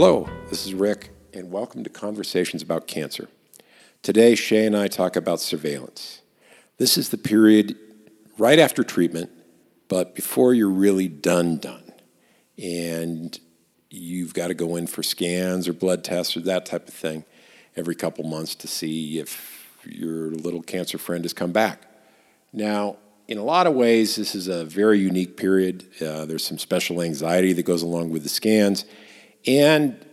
Hello, this is Rick, and welcome to Conversations About Cancer. Today, Shay and I talk about surveillance. This is the period right after treatment, but before you're really done, done. And you've got to go in for scans or blood tests or that type of thing every couple months to see if your little cancer friend has come back. Now, in a lot of ways, this is a very unique period. Uh, there's some special anxiety that goes along with the scans. And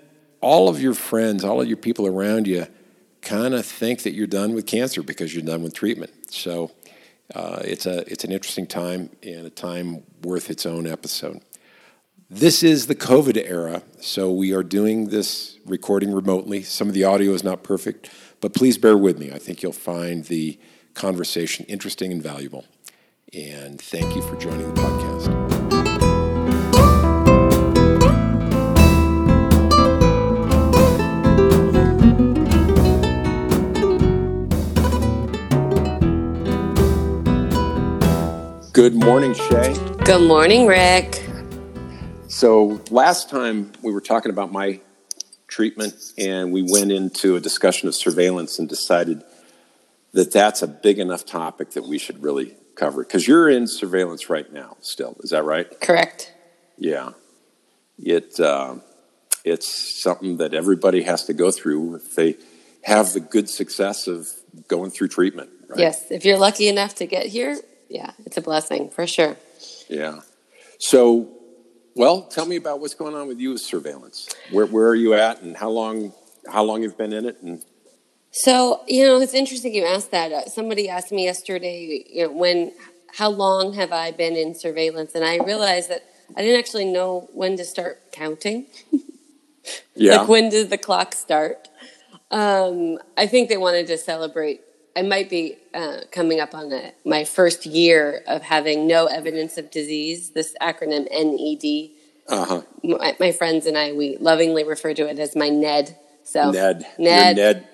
all of your friends, all of your people around you kind of think that you're done with cancer because you're done with treatment. So uh, it's, a, it's an interesting time and a time worth its own episode. This is the COVID era, so we are doing this recording remotely. Some of the audio is not perfect, but please bear with me. I think you'll find the conversation interesting and valuable. And thank you for joining the podcast. Good morning, Shay. Good morning, Rick. So, last time we were talking about my treatment, and we went into a discussion of surveillance and decided that that's a big enough topic that we should really cover. Because you're in surveillance right now, still. Is that right? Correct. Yeah. It, uh, it's something that everybody has to go through if they have the good success of going through treatment. Right? Yes. If you're lucky enough to get here, yeah, it's a blessing for sure. Yeah. So, well, tell me about what's going on with you with surveillance. Where, where are you at, and how long how long you've been in it? And so, you know, it's interesting you asked that. Uh, somebody asked me yesterday, you know, when how long have I been in surveillance, and I realized that I didn't actually know when to start counting. yeah. like when did the clock start? Um, I think they wanted to celebrate I might be uh, coming up on a, my first year of having no evidence of disease. This acronym NED. Uh-huh. My, my, friends and I we lovingly refer to it as my NED. So Ned. Ned. Ned.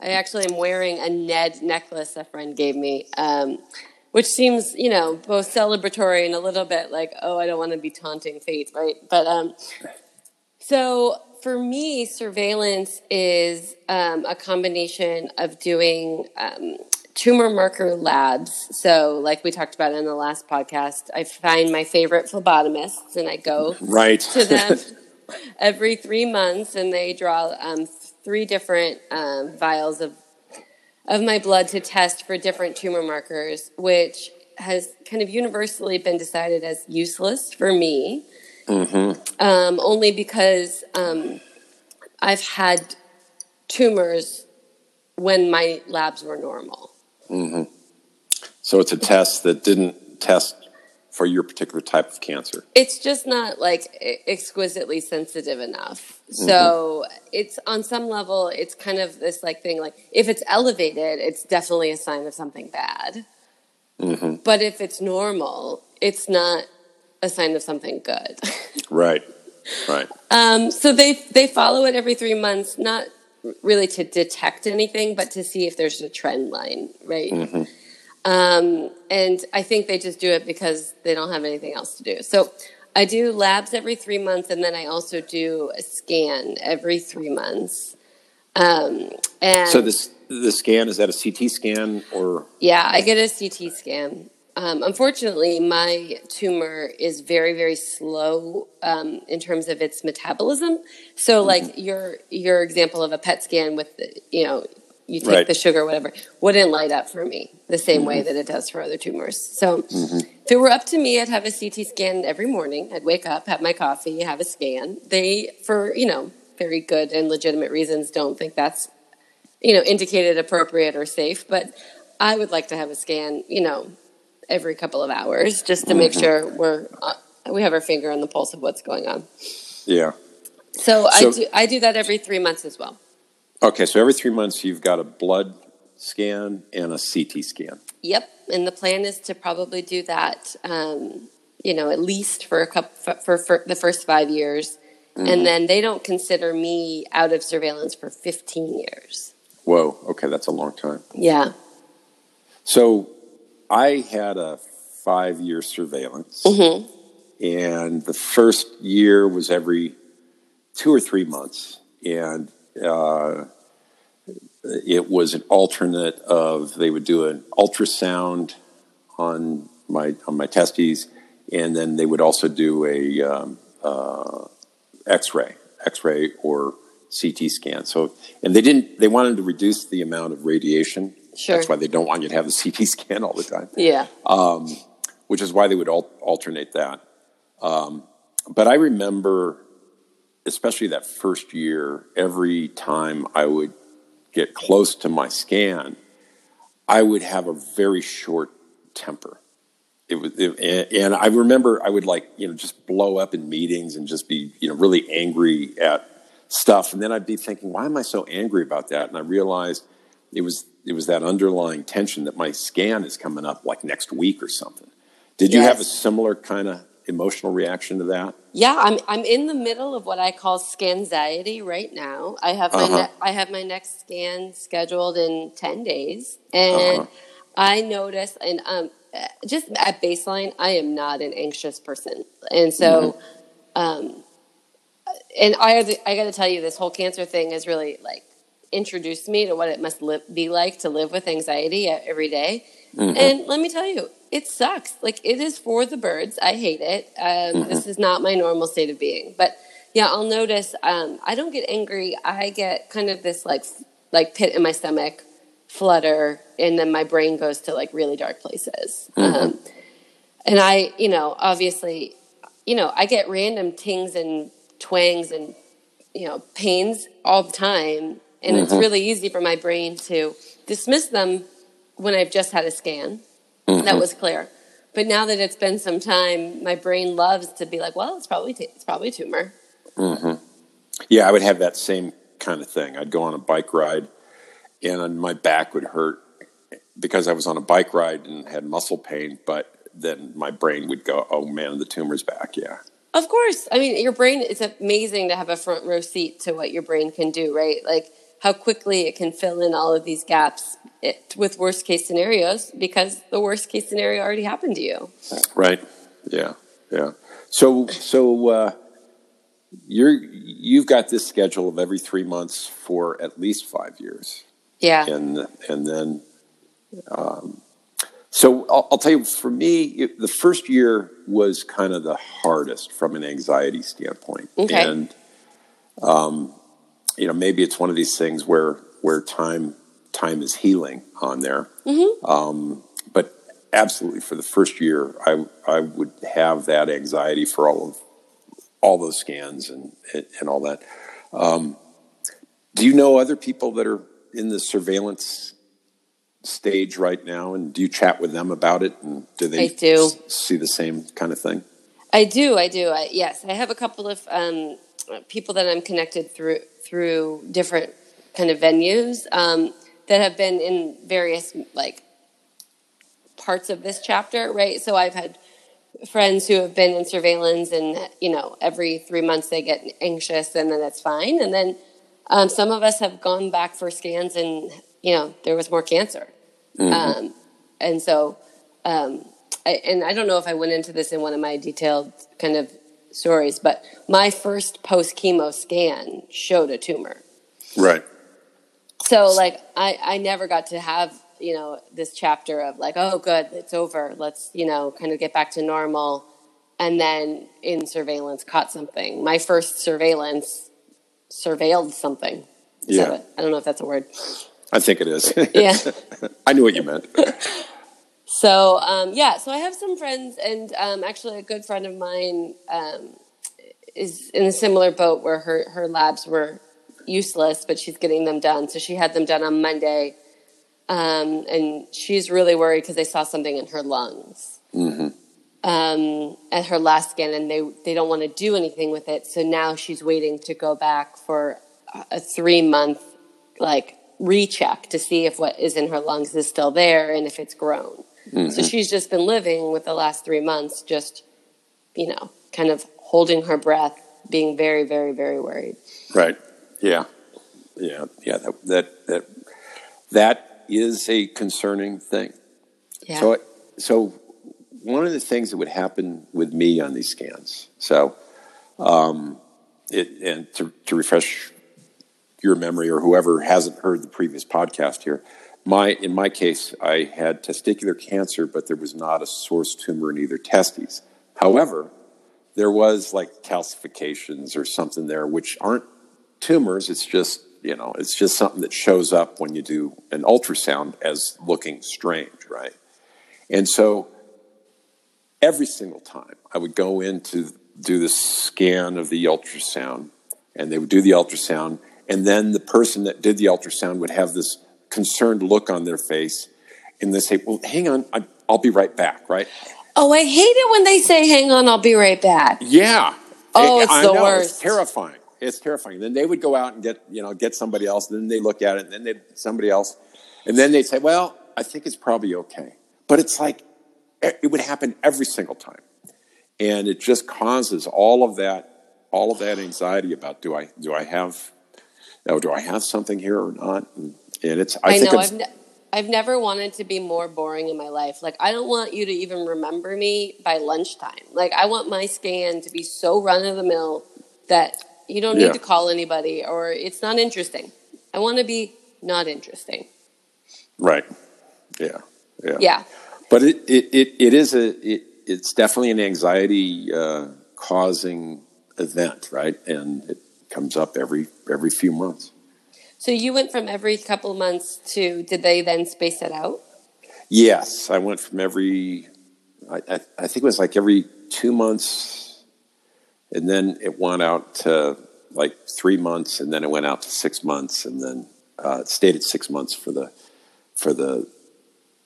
I actually am wearing a Ned necklace a friend gave me, um, which seems you know both celebratory and a little bit like oh I don't want to be taunting fate, right? But um, so for me, surveillance is um, a combination of doing um, tumor marker labs. So, like we talked about in the last podcast, I find my favorite phlebotomists and I go right. to them every three months, and they draw um, three different um, vials of of my blood to test for different tumor markers, which has kind of universally been decided as useless for me. Mm-hmm. Um, only because um, I've had tumors when my labs were normal. Mm-hmm. So it's a test that didn't test for your particular type of cancer. It's just not like exquisitely sensitive enough. Mm-hmm. So it's on some level, it's kind of this like thing like if it's elevated, it's definitely a sign of something bad. Mm-hmm. But if it's normal, it's not a sign of something good. right. Right. Um, so they they follow it every three months, not really to detect anything, but to see if there's a trend line, right? Mm-hmm. Um, and I think they just do it because they don't have anything else to do. So I do labs every three months, and then I also do a scan every three months. Um, and so this the scan is that a CT scan or? Yeah, I get a CT scan. Um, unfortunately, my tumor is very, very slow um, in terms of its metabolism. So, mm-hmm. like your your example of a PET scan with the, you know you take right. the sugar, whatever, wouldn't light up for me the same mm-hmm. way that it does for other tumors. So, mm-hmm. if it were up to me, I'd have a CT scan every morning. I'd wake up, have my coffee, have a scan. They, for you know, very good and legitimate reasons, don't think that's you know indicated appropriate or safe, but I would like to have a scan, you know, every couple of hours just to make mm-hmm. sure we're uh, we have our finger on the pulse of what's going on. Yeah. So, so I do I do that every three months as well. Okay, so every three months you've got a blood scan and a CT scan. Yep, and the plan is to probably do that. Um, you know, at least for a couple for, for, for the first five years, mm-hmm. and then they don't consider me out of surveillance for fifteen years. Whoa. Okay, that's a long time. Yeah. So I had a five year surveillance, mm-hmm. and the first year was every two or three months, and uh, it was an alternate of they would do an ultrasound on my on my testes, and then they would also do a um, uh, X-ray, X-ray or CT scan. So, and they didn't. They wanted to reduce the amount of radiation. Sure. That's why they don't want you to have the CT scan all the time. Yeah. Um, which is why they would al- alternate that. Um, but I remember, especially that first year, every time I would get close to my scan, I would have a very short temper. It was, it, and, and I remember I would like you know just blow up in meetings and just be you know really angry at stuff, and then I'd be thinking, why am I so angry about that? And I realized it was it was that underlying tension that my scan is coming up like next week or something. Did you Yes. have a similar kind of emotional reaction to that? Yeah, I'm I'm in the middle of what I call scanxiety right now. I have my Uh-huh. ne- I have my next scan scheduled in ten days, and Uh-huh. I notice and um just at baseline, I am not an anxious person, and so um, and I I got to tell you, this whole cancer thing has really like introduced me to what it must li- be like to live with anxiety every day. And let me tell you, it sucks. Like it is for the birds. I hate it. Um, This is not my normal state of being. But yeah, I'll notice. Um, I don't get angry. I get kind of this like like pit in my stomach, flutter, and then my brain goes to like really dark places. Um, and I, you know, obviously, you know, I get random tings and twangs and you know pains all the time, and it's mm-hmm. really easy for my brain to dismiss them when I've just had a scan. That mm-hmm. was clear. But now that it's been some time, my brain loves to be like, "Well, it's probably t- it's probably a tumor." Mm-hmm. Yeah, I would have that same kind of thing. I'd go on a bike ride, and my back would hurt because I was on a bike ride and had muscle pain. But then my brain would go, "Oh man, the tumor's back." Yeah, Of course. I mean, your brain, it's amazing to have a front row seat to what your brain can do, right? Like how quickly it can fill in all of these gaps it, with worst case scenarios because the worst case scenario already happened to you. right. Yeah, yeah. So, so uh, you're you've got this schedule of every three months for at least five years. Yeah. and and then um, so I'll, I'll tell you for me it, the first year was kind of the hardest from an anxiety standpoint. Okay. and um, you know maybe it's one of these things where where time time is healing on there. Um, but absolutely for the first year I I would have that anxiety for all of all those scans and and all that. Um, do you know other people that are in the surveillance stage right now, and do you chat with them about it? And do they I do. s- see the same kind of thing? I do. I do. I, yes, I have a couple of um, people that I'm connected through through different kind of venues um, that have been in various like parts of this chapter. Right. So I've had friends who have been in surveillance, and you know, every three months they get anxious, and then that's fine. And then um, some of us have gone back for scans, and you know, there was more cancer. Um, and so um, I, and I don't know if I went into this in one of my detailed kind of stories, but my first post chemo scan showed a tumor. Right. So like I, I never got to have, you know, this chapter of like, oh good, it's over. Let's, you know, kind of get back to normal. And then in surveillance caught something. My first surveillance surveilled something. Yeah. it? I don't know if that's a word. I think it is. Yeah. I knew what you meant. So um, yeah, so I have some friends, and um, actually a good friend of mine um, is in a similar boat where her her labs were useless, but she's getting them done. So she had them done on Monday, um, and she's really worried because they saw something in her lungs um, at her last scan, and they they don't want to do anything with it. So now she's waiting to go back for a three month like recheck to see if what is in her lungs is still there and if it's grown. So she's just been living with the last three months, just you know, kind of holding her breath, being very, very, very worried. Right. Yeah. Yeah. Yeah. That that that that is a concerning thing. Yeah. So, so one of the things that would happen with me on these scans, so um, it, and to, to refresh your memory or whoever hasn't heard the previous podcast here, my in my case, I had testicular cancer, but there was not a source tumor in either testes. However, there was like calcifications or something there, which aren't tumors. It's just you know, it's just something that shows up when you do an ultrasound as looking strange, right? And so every single time I would go in to do the scan of the ultrasound, and they would do the ultrasound, and then the person that did the ultrasound would have this concerned look on their face, and they say, "Well, hang on, I'll be right back." Right? Oh, I hate it when they say, "Hang on, I'll be right back." Yeah. Oh, it's I the know, worst. It's terrifying. It's terrifying. Then they would go out and get you know get somebody else. And then they look at it, and then they somebody else, and then they'd say, "Well, I think it's probably okay." But it's like it would happen every single time, and it just causes all of that all of that anxiety about do I do I have oh, do I have something here or not? And, and it's, I, I think know, I've, ne- I've never wanted to be more boring in my life. Like, I don't want you to even remember me by lunchtime. Like, I want my scan to be so run of the mill that you don't need Yeah. to call anybody or it's not interesting. I want to be not interesting. right. Yeah. Yeah. Yeah. But it, it, it, it is a it, it's definitely an anxiety uh, causing event, right? And it comes up every every few months. So you went from every couple of months to, did they then space it out? Yes, I went from every I, I, I think it was like every two months, and then it went out to like three months, and then it went out to six months, and then uh, stayed at six months for the for the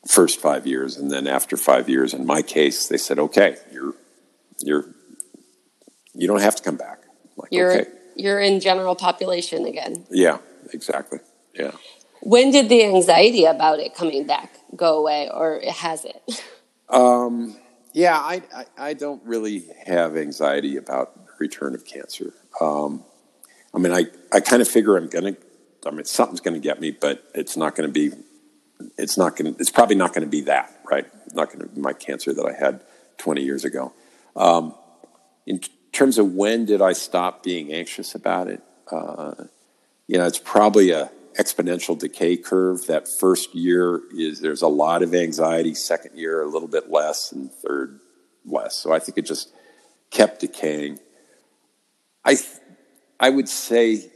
first five years, and then after five years, in my case, they said, "Okay, you're you're you don't have to come back." I'm like, You're, okay, you're in general population again. yeah, exactly, yeah. When did the anxiety about it coming back go away or has it? Um, yeah, I, I, I don't really have anxiety about return of cancer. Um, I mean, I, I kind of figure I'm gonna, I mean, something's gonna get me, but it's not gonna be, it's not gonna, it's probably not gonna be that, right? Not gonna be my cancer that I had 20 years ago. Um, in terms of when did I stop being anxious about it, uh, you know, it's probably a exponential decay curve. That first year is there's a lot of anxiety. Second year, a little bit less, and third, less. So I think it just kept decaying. I I would say,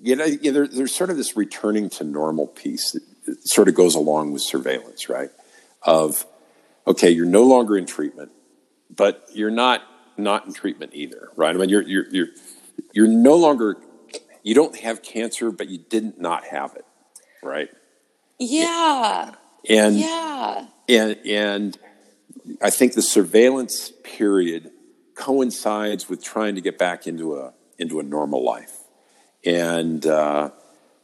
you know, you know, there, there's sort of this returning to normal piece that, that sort of goes along with surveillance, right? Of okay, you're no longer in treatment, but you're not not in treatment either, right? I mean, you're you're you're you're no longer you don't have cancer, but you didn't not have it, right? Yeah. And Yeah. and and I think the surveillance period coincides with trying to get back into a into a normal life, and uh,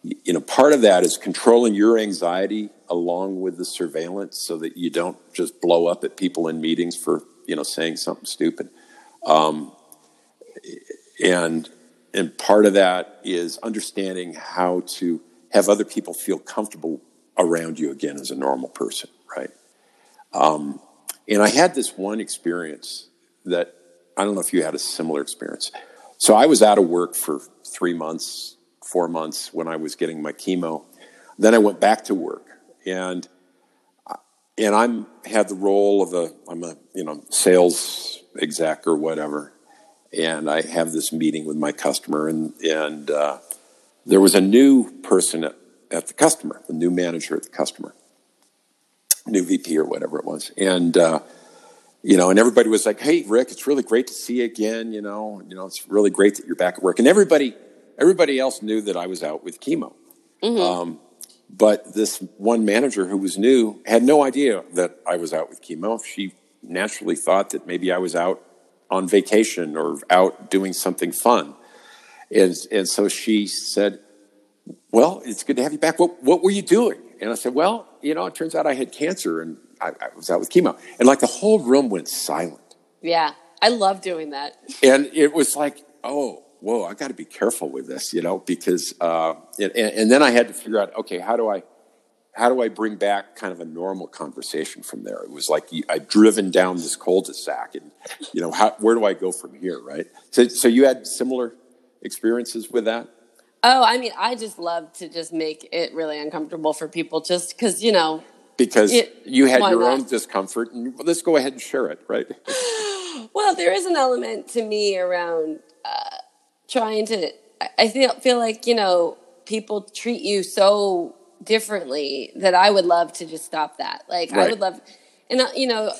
you know part of that is controlling your anxiety along with the surveillance, so that you don't just blow up at people in meetings for you know saying something stupid, um, and and part of that is understanding how to have other people feel comfortable around you again as a normal person, right? Um, and I had this one experience that I don't know if you had a similar experience. So I was out of work for three months, four months when I was getting my chemo. Then I went back to work, and and I'm had the role of a I'm a you know sales exec or whatever, and I have this meeting with my customer, and and uh, there was a new person at, at the customer, the new manager at the customer, new VP or whatever it was, and uh, you know, and everybody was like, "Hey, Rick, it's really great to see you again. You know, you know, it's really great that you're back at work." And everybody, everybody else knew that I was out with chemo. Um, but this one manager who was new had no idea that I was out with chemo. She naturally thought that maybe I was out on vacation or out doing something fun. And, and so she said, Well, it's good to have you back. What, what were you doing? And I said, Well, you know, it turns out I had cancer and I, I was out with chemo. And like the whole room went silent. Yeah. I love doing that. And it was like, Oh, whoa, I got to be careful with this, you know, because, uh, and, and then I had to figure out, okay, how do I, how do I bring back kind of a normal conversation from there? It was like I'd driven down this cul-de-sac, and you know, how, where do I go from here, right? So, so you had similar experiences with that? Oh, I mean, I just love to just make it really uncomfortable for people just because, you know. Because It- you had your not? own discomfort, and well, let's go ahead and share it, right? Well, there is an element to me around uh, trying to. I- I feel feel like you know people treat you so differently that I would love to just stop that. Like I would love, and uh, you know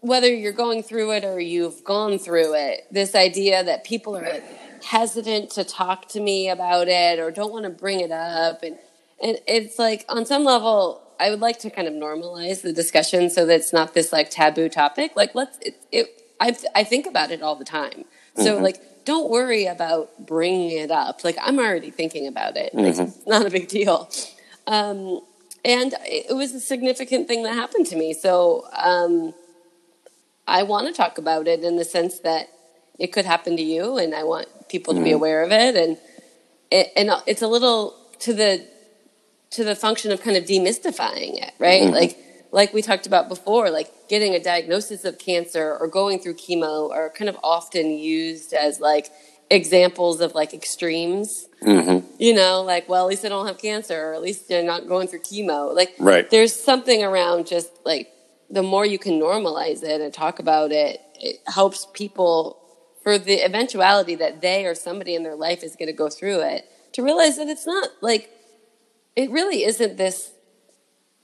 whether you're going through it or you've gone through it, this idea that people are hesitant to talk to me about it or don't want to bring it up, and and it's like on some level. I would like to kind of normalize the discussion so that it's not this like taboo topic. Like let's it, it I I think about it all the time. So like don't worry about bringing it up. Like I'm already thinking about it. Like, It's not a big deal. Um, and it was a significant thing that happened to me. So um, I want to talk about it in the sense that it could happen to you, and I want people to be aware of it. And it, and it's a little to the to the function of kind of demystifying it, right? Like like we talked about before, like getting a diagnosis of cancer or going through chemo are kind of often used as like examples of like extremes. Mm-hmm. You know, like well, at least I don't have cancer, or at least they're not going through chemo. Like Right. there's something around just like the more you can normalize it and talk about it, it helps people for the eventuality that they or somebody in their life is going to go through it to realize that it's not like it really isn't this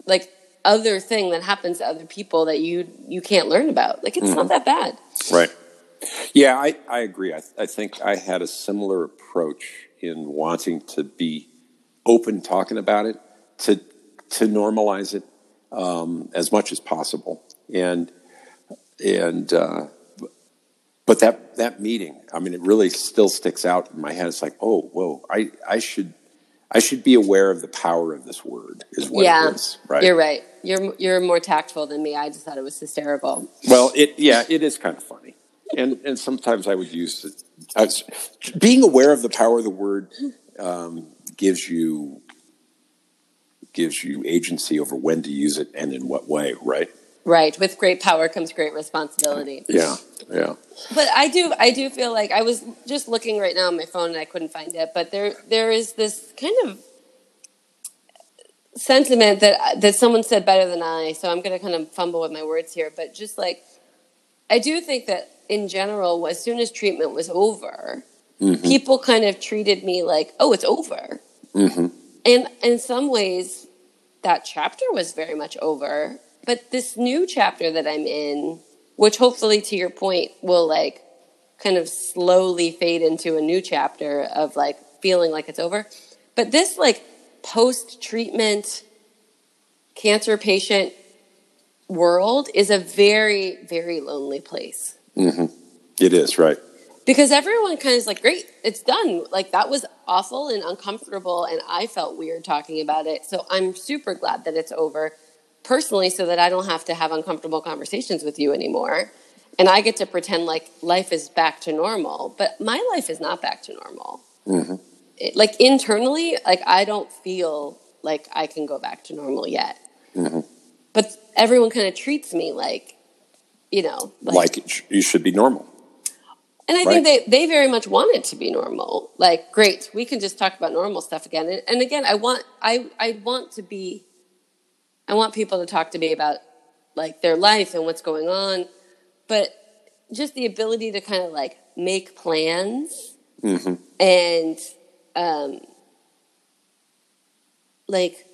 like other thing that happens to other people that you you can't learn about. Like it's not mm-hmm. that bad. Right. Yeah, I, I agree. I, I think I had a similar approach in wanting to be open talking about it, to to normalize it um, as much as possible, and and uh, but that that meeting, I mean, it really still sticks out in my head. It's like, oh, whoa, I I should I should be aware of the power of this word. Is what yeah, it is, right? you're right. You're you're more tactful than me. I just thought it was hysterical. Well, it yeah, it is kind of funny, and and sometimes I would use it. I was, being aware of the power of the word um, gives you gives you agency over when to use it and in what way, right? Right. With great power comes great responsibility. Yeah, yeah, But I do I do feel like I was just looking right now on my phone and I couldn't find it, but there there is this kind of sentiment that that someone said better than I, so I'm going to kind of fumble with my words here, but just like I do think that in general as soon as treatment was over, mm-hmm. people kind of treated me like, "Oh, it's over." Mm-hmm. And in some ways that chapter was very much over, but this new chapter that I'm in which hopefully to your point will like kind of slowly fade into a new chapter of like feeling like it's over. But this like post treatment cancer patient world is a very very lonely place. Mm-hmm. It is right. because everyone kind of is like great it's done. Like that was awful and uncomfortable and i felt weird talking about it. So i'm super glad that it's over personally so that i don't have to have uncomfortable conversations with you anymore. And i get to pretend like life is back to normal but my life is not back to normal. Mm-hmm. It- like internally like i don't feel like i can go back to normal yet. But everyone kind of treats me like you know Like sh- you should be normal. and I think they, they very much want it to be normal. Like, great, we can just talk about normal stuff again. And, and again, I want I I want to be I want people to talk to me about like their life and what's going on, but just the ability to kind of like make plans and um, like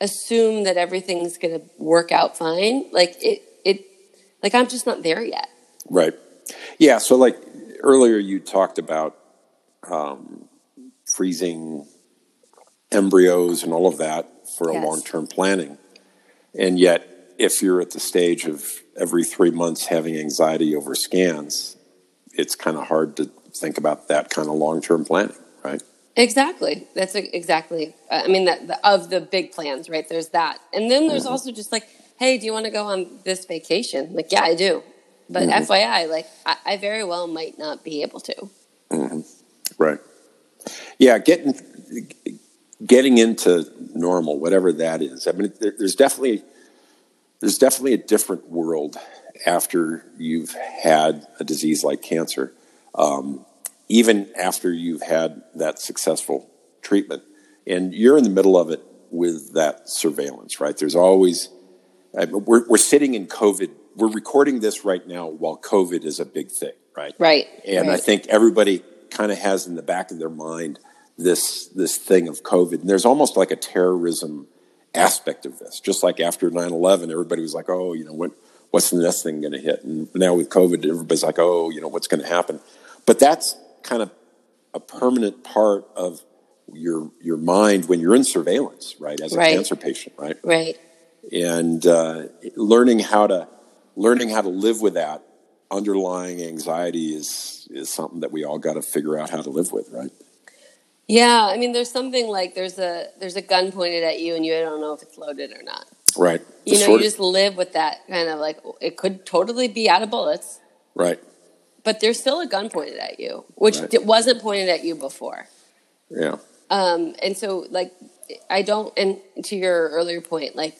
assume that everything's going to work out fine. Like it it like I'm just not there yet. Right. Yeah. So, like earlier, you talked about um, freezing embryos and all of that for a long term planning. And yet, if you're at the stage of every three months having anxiety over scans, it's kind of hard to think about that kind of long term planning, right? Exactly. That's exactly. Uh, I mean, that the, of the big plans, right? There's that, and then there's mm-hmm. also just like, hey, do you want to go on this vacation? Like, yeah, I do, but mm-hmm. FYI, like, I, I very well might not be able to. Mm-hmm. Right. Yeah, getting getting into normal, whatever that is. I mean, there, there's definitely there's definitely a different world after you've had a disease like cancer. Um, even after you've had that successful treatment. And you're in the middle of it with that surveillance, right? There's always, we're, we're sitting in COVID. We're recording this right now while COVID is a big thing, right? Right. And right. I think everybody kind of has in the back of their mind this this thing of COVID. And there's almost like a terrorism aspect of this. Just like after 9-11, everybody was like, oh, you know, what, what's the next thing going to hit? And now with COVID, everybody's like, oh, you know, what's going to happen? But that's kind of a permanent part of your your mind when you're in surveillance, right, as a right. cancer patient, right? Right. And uh, learning how to learning how to live with that underlying anxiety is is something that we all got to figure out how to live with, right? Yeah, I mean, there's something like there's a there's a gun pointed at you, and you don't know if it's loaded or not. Right. You know, you just live with that kind of like it could totally be out of bullets. Right. But there's still a gun pointed at you, which right. wasn't pointed at you before. Yeah. Um, and so, like, I don't. And to your earlier point, like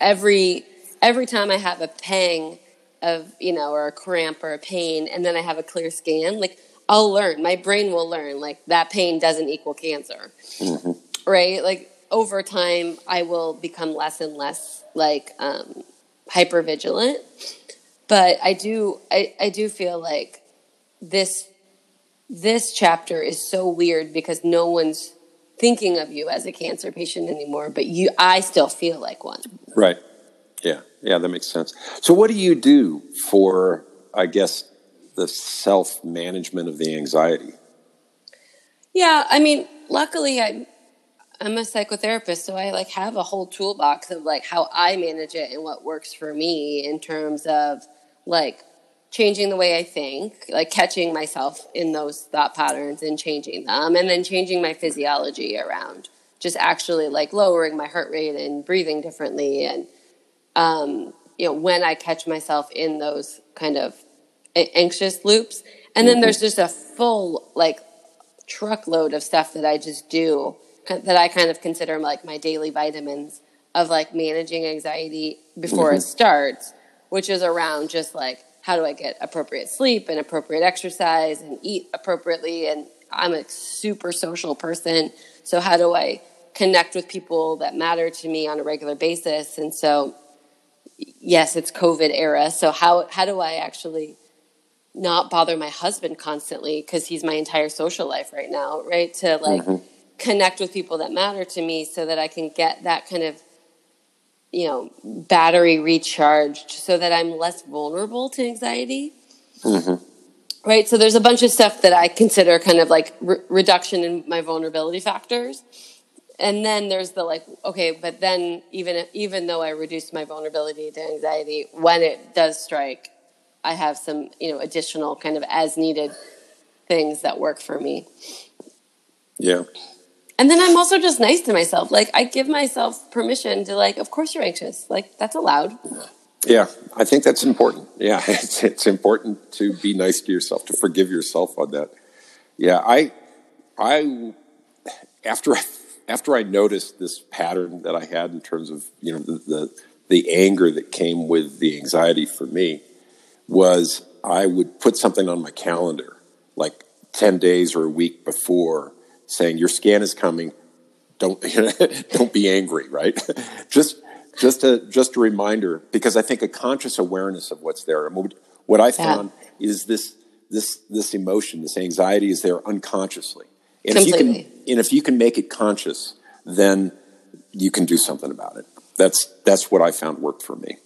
every every time I have a pang of you know, or a cramp or a pain, and then I have a clear scan, like I'll learn. My brain will learn like that pain doesn't equal cancer, mm-hmm. right? Like over time, I will become less and less like um, hyper vigilant. But I do, I, I do feel like this this chapter is so weird because no one's thinking of you as a cancer patient anymore. But you, I still feel like one. Right. Yeah. Yeah, that makes sense. So, what do you do for, I guess, the self management of the anxiety? Yeah, I mean, luckily I I'm a psychotherapist, so I like have a whole toolbox of like how I manage it and what works for me in terms of like changing the way I think, like catching myself in those thought patterns and changing them, and then changing my physiology around just actually like lowering my heart rate and breathing differently and um, you know when I catch myself in those kind of anxious loops. And then mm-hmm. there's just a full like truckload of stuff that I just do that I kind of consider like my daily vitamins of like managing anxiety before mm-hmm. it starts, which is around just like how do I get appropriate sleep and appropriate exercise and eat appropriately. And I'm a super social person. So how do I connect with people that matter to me on a regular basis? And so, yes, it's COVID era. So how, how do I actually not bother my husband constantly because he's my entire social life right now, right? To like mm-hmm. connect with people that matter to me so that I can get that kind of you know battery recharged so that I'm less vulnerable to anxiety. Mm-hmm. Right. So there's a bunch of stuff that I consider kind of like re- reduction in my vulnerability factors. And then there's the like, okay, but then even even though I reduce my vulnerability to anxiety, when it does strike, I have some, you know, additional kind of as needed things that work for me. Yeah. And then I'm also just nice to myself. Like I give myself permission to like, of course you're anxious. Like that's allowed. Yeah, I think that's important. Yeah, it's, it's important to be nice to yourself, to forgive yourself on that. Yeah, I, I, after I, after I noticed this pattern that I had in terms of you know the, the, the anger that came with the anxiety for me, was I would put something on my calendar, like 10 days or a week before, saying, Your scan is coming. Don't, don't be angry, right? just, just, a, just a reminder, because I think a conscious awareness of what's there. And what I found yeah. is this, this, this emotion, this anxiety is there unconsciously. And if, you can, and if you can make it conscious, then you can do something about it. That's, that's what I found worked for me.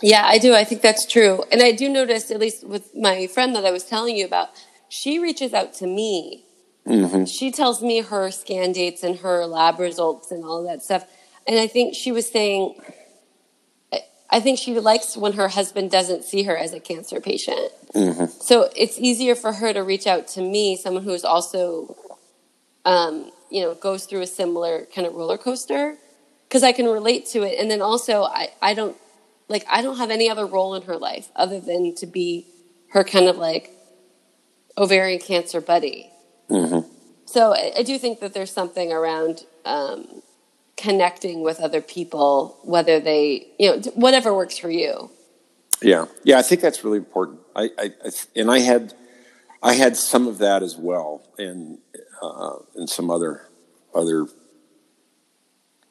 Yeah, I do. I think that's true. And I do notice, at least with my friend that I was telling you about, she reaches out to me. Mm-hmm. She tells me her scan dates and her lab results and all that stuff. And I think she was saying, I think she likes when her husband doesn't see her as a cancer patient. Mm-hmm. So it's easier for her to reach out to me, someone who is also, um, you know, goes through a similar kind of roller coaster, because I can relate to it. And then also, I, I don't like I don't have any other role in her life other than to be her kind of like ovarian cancer buddy. Mm-hmm. So I, I, do think that there's something around um, connecting with other people, whether they, you know, whatever works for you. Yeah, yeah, I think that's really important. I, I, I and I had, I had some of that as well, and uh, and some other other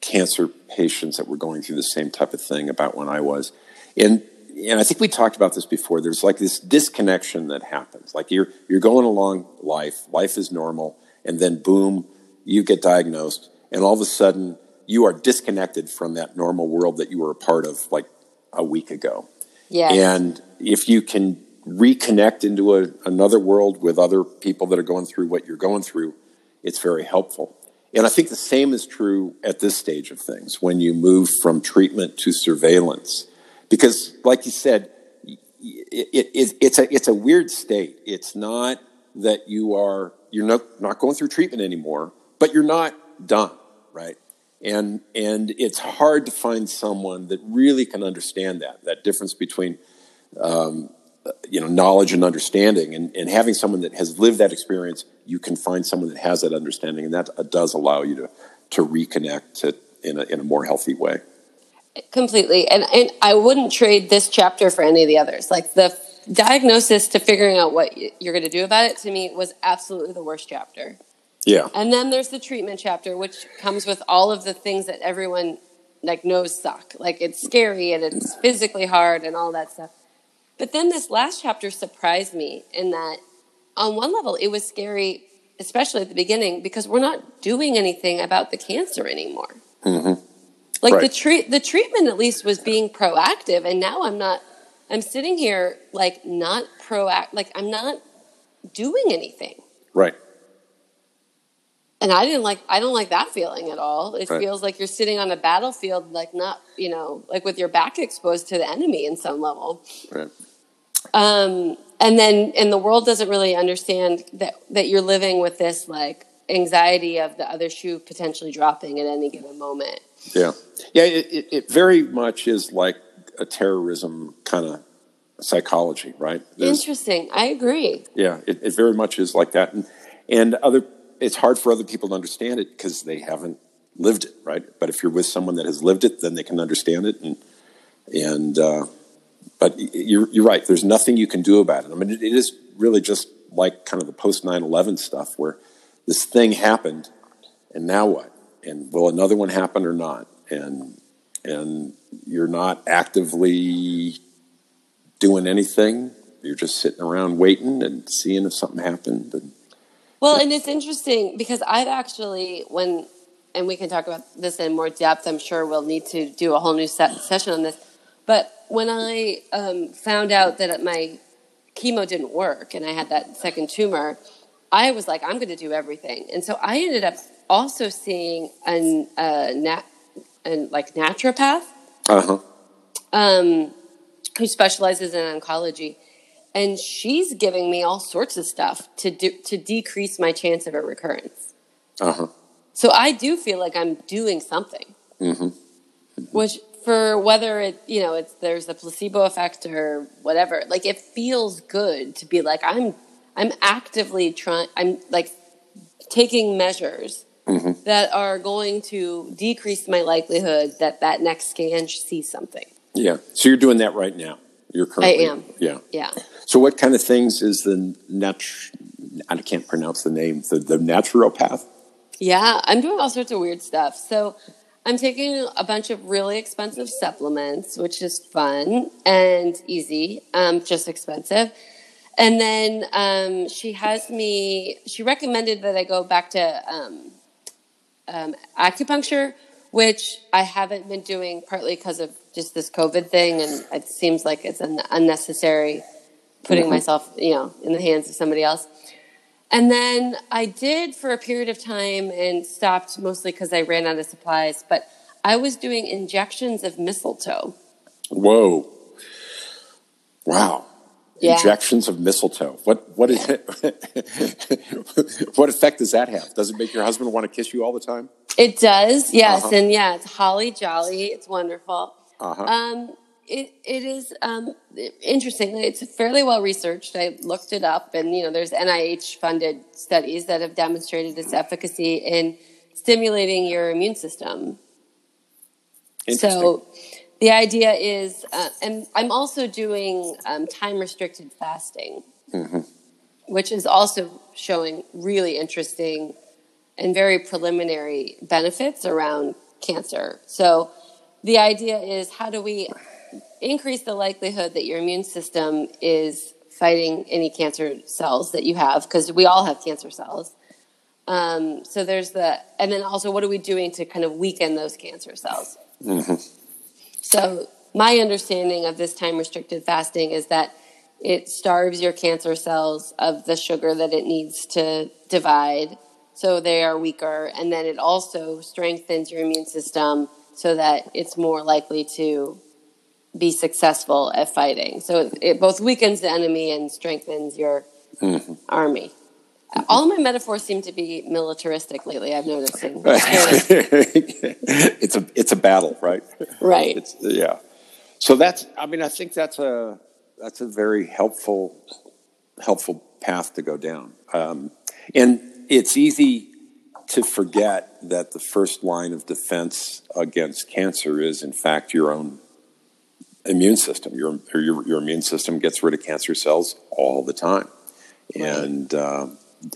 cancer patients that were going through the same type of thing about when I was, and and I think we talked about this before. There's like this disconnection that happens. Like you're you're going along life, life is normal, and then boom, you get diagnosed, and all of a sudden you are disconnected from that normal world that you were a part of like a week ago. Yeah. And if you can reconnect into a, another world with other people that are going through what you're going through, it's very helpful. And I think the same is true at this stage of things when you move from treatment to surveillance. Because, like you said, it, it, it's, a, it's a weird state. It's not that you are, you're not, not going through treatment anymore, but you're not done, right? And, and it's hard to find someone that really can understand that, that difference between um, you know, knowledge and understanding. And, and having someone that has lived that experience, you can find someone that has that understanding. And that does allow you to, to reconnect to, in, a, in a more healthy way. Completely. And, and I wouldn't trade this chapter for any of the others. Like the diagnosis to figuring out what you're going to do about it to me was absolutely the worst chapter. Yeah. And then there's the treatment chapter, which comes with all of the things that everyone like knows suck. Like it's scary and it's physically hard and all that stuff. But then this last chapter surprised me in that on one level it was scary, especially at the beginning, because we're not doing anything about the cancer anymore. Mm-hmm. Like Right. the treat the treatment at least was being proactive and now I'm not I'm sitting here like not proact like I'm not doing anything. Right. and I didn't like I don't like that feeling at all. It Right. feels like you're sitting on a battlefield, like not you know like with your back exposed to the enemy in some level. Right. Um, and then and the world doesn't really understand that that you're living with this like anxiety of the other shoe potentially dropping at any given moment. Yeah. Yeah. It, it, very much is like a terrorism kind of psychology, right? There's- Interesting. I agree. Yeah, it, it very much is like that, and and other. It's hard for other people to understand it because they haven't lived it, right? But if you're with someone that has lived it, then they can understand it, and and uh, but you're you're right. There's nothing you can do about it. I mean, it, it is really just like kind of the post 9/11 stuff, where this thing happened, and now what? And will another one happen or not? And and you're not actively doing anything. You're just sitting around waiting and seeing if something happened. And, Well, and it's interesting because I've actually, when, and we can talk about this in more depth, I'm sure we'll need to do a whole new se- session on this. But when I um, found out that my chemo didn't work and I had that second tumor, I was like, I'm going to do everything. And so I ended up also seeing an, uh, nat- an like naturopath uh huh. um, who specializes in oncology, and she's giving me all sorts of stuff to do to decrease my chance of a recurrence. Uh huh. So I do feel like I'm doing something, hmm which for whether it you know it's there's a placebo effect or whatever, like it feels good to be like I'm I'm actively trying I'm like taking measures. That are going to decrease my likelihood that that next scan sees something. Yeah. So you're doing that right now. You're currently. I am. Yeah. Yeah. So what kind of things is the nat? I can't pronounce the name. The the naturopath. Yeah, I'm doing all sorts of weird stuff. So I'm taking a bunch of really expensive supplements, which is fun and easy, um, just expensive. And then um, she has me, she recommended that I go back to um, um, acupuncture, which I haven't been doing partly because of just this COVID thing. And it seems like it's an unnecessary putting myself, you know, in the hands of somebody else. And then I did for a period of time and stopped mostly because I ran out of supplies. But I was doing injections of mistletoe. Whoa. Wow. Yeah. Injections of mistletoe. What what is what effect does that have? Does it make your husband want to kiss you all the time? It does, yes, Uh-huh. and yeah, it's holly jolly. It's wonderful. Uh-huh. Um, it it is um, interesting. It's fairly well researched. I looked it up, and you know, there's NIH funded studies that have demonstrated its efficacy in stimulating your immune system. Interesting. So the idea is, uh, and I'm also doing um, time restricted fasting. which is also showing really interesting and very preliminary benefits around cancer. So the idea is how do we increase the likelihood that your immune system is fighting any cancer cells that you have because we all have cancer cells. Um, so there's the, and then also what are we doing to kind of weaken those cancer cells? Mm-hmm. So my understanding of this time restricted fasting is that it starves your cancer cells of the sugar that it needs to divide so they are weaker and then it also strengthens your immune system so that it's more likely to be successful at fighting so it, it both weakens the enemy and strengthens your mm-hmm. army all of my metaphors seem to be militaristic lately. I've noticed. it's a it's a battle, right? Right. It's, yeah. So that's. I mean, I think that's a that's a very helpful helpful path to go down. Um, and it's easy to forget that the first line of defense against cancer is, in fact, your own immune system. Your your, your immune system gets rid of cancer cells all the time, right. and uh,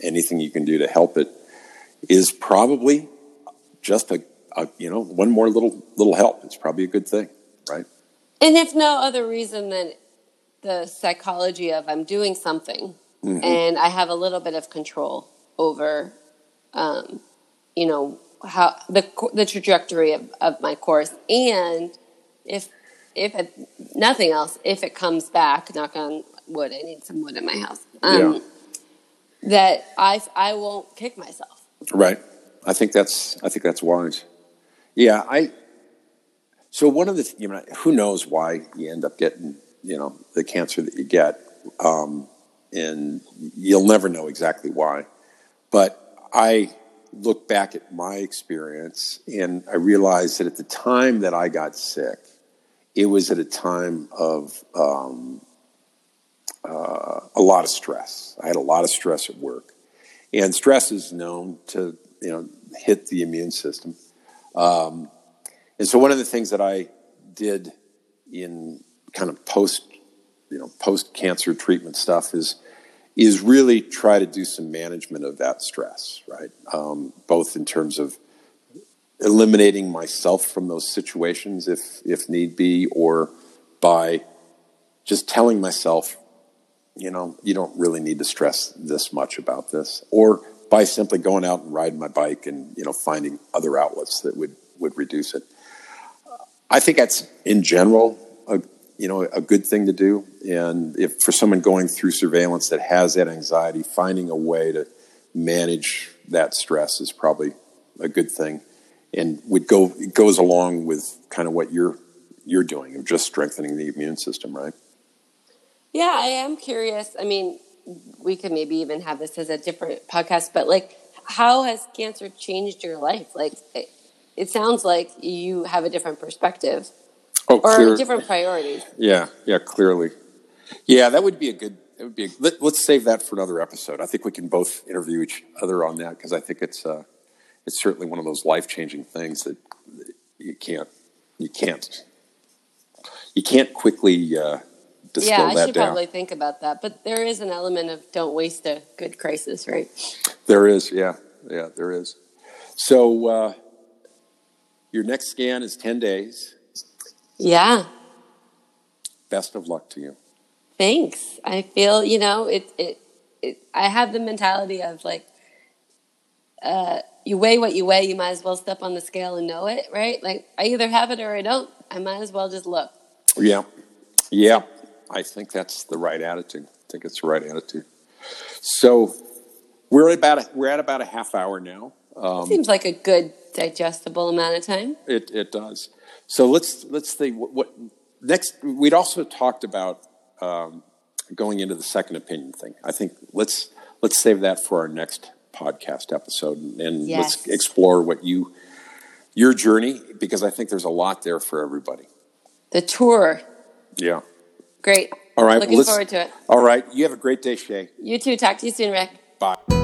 anything you can do to help it is probably just a, a, you know one more little little help. It's probably a good thing, right? And if no other reason than the psychology of I'm doing something mm-hmm. and I have a little bit of control over, um, you know, how the the trajectory of, of my course, and if if it, nothing else, if it comes back, knock on wood, I need some wood in my house. Um, yeah that I I won't kick myself. Right. I think that's I think that's wise. Yeah, I. So one of the you know who knows why you end up getting you know the cancer that you get, um, and you'll never know exactly why. But I look back at my experience and I realized that at the time that I got sick, it was at a time of um, uh, a lot of stress. I had a lot of stress at work, and stress is known to you know hit the immune system. Um, and so one of the things that I did in kind of post you know post cancer treatment stuff is is really try to do some management of that stress, right? Um, both in terms of eliminating myself from those situations if if need be, or by just telling myself you know, you don't really need to stress this much about this. Or by simply going out and riding my bike and, you know, finding other outlets that would, would reduce it. I think that's in general a, you know, a good thing to do. And if for someone going through surveillance that has that anxiety, finding a way to manage that stress is probably a good thing. And would go, goes along with kind of what you're, you're doing of just strengthening the immune system, right? Yeah, I am curious. I mean, we could maybe even have this as a different podcast, but like, how has cancer changed your life? Like, it, it sounds like you have a different perspective oh, or clear. different priorities. Yeah, yeah, clearly. Yeah, that would be a good. It would be. A, let, us save that for another episode. I think we can both interview each other on that because I think it's uh, it's certainly one of those life changing things that you can't you can't you can't quickly. Uh, distill yeah, I that should down. probably think about that. But there is an element of don't waste a good crisis, right? There is, yeah, yeah, there is. So uh, your next scan is ten days. Yeah. Best of luck to you. Thanks. I feel you know it. It. it I have the mentality of like. Uh, you weigh what you weigh, you might as well step on the scale and know it, right? Like I either have it or I don't. I might as well just look. Yeah. Yeah. I think that's the right attitude. I think it's the right attitude. So we're at about a, we're at about a half hour now. Um, Seems like a good digestible amount of time. It it does. So let's let's think what, what next. We'd also talked about um, going into the second opinion thing. I think let's let's save that for our next podcast episode and yes. let's explore what you your journey because I think there's a lot there for everybody. The tour. Yeah. Great. All right. Looking well, forward to it. All right. You have a great day, Shay. You too. Talk to you soon, Rick. Bye.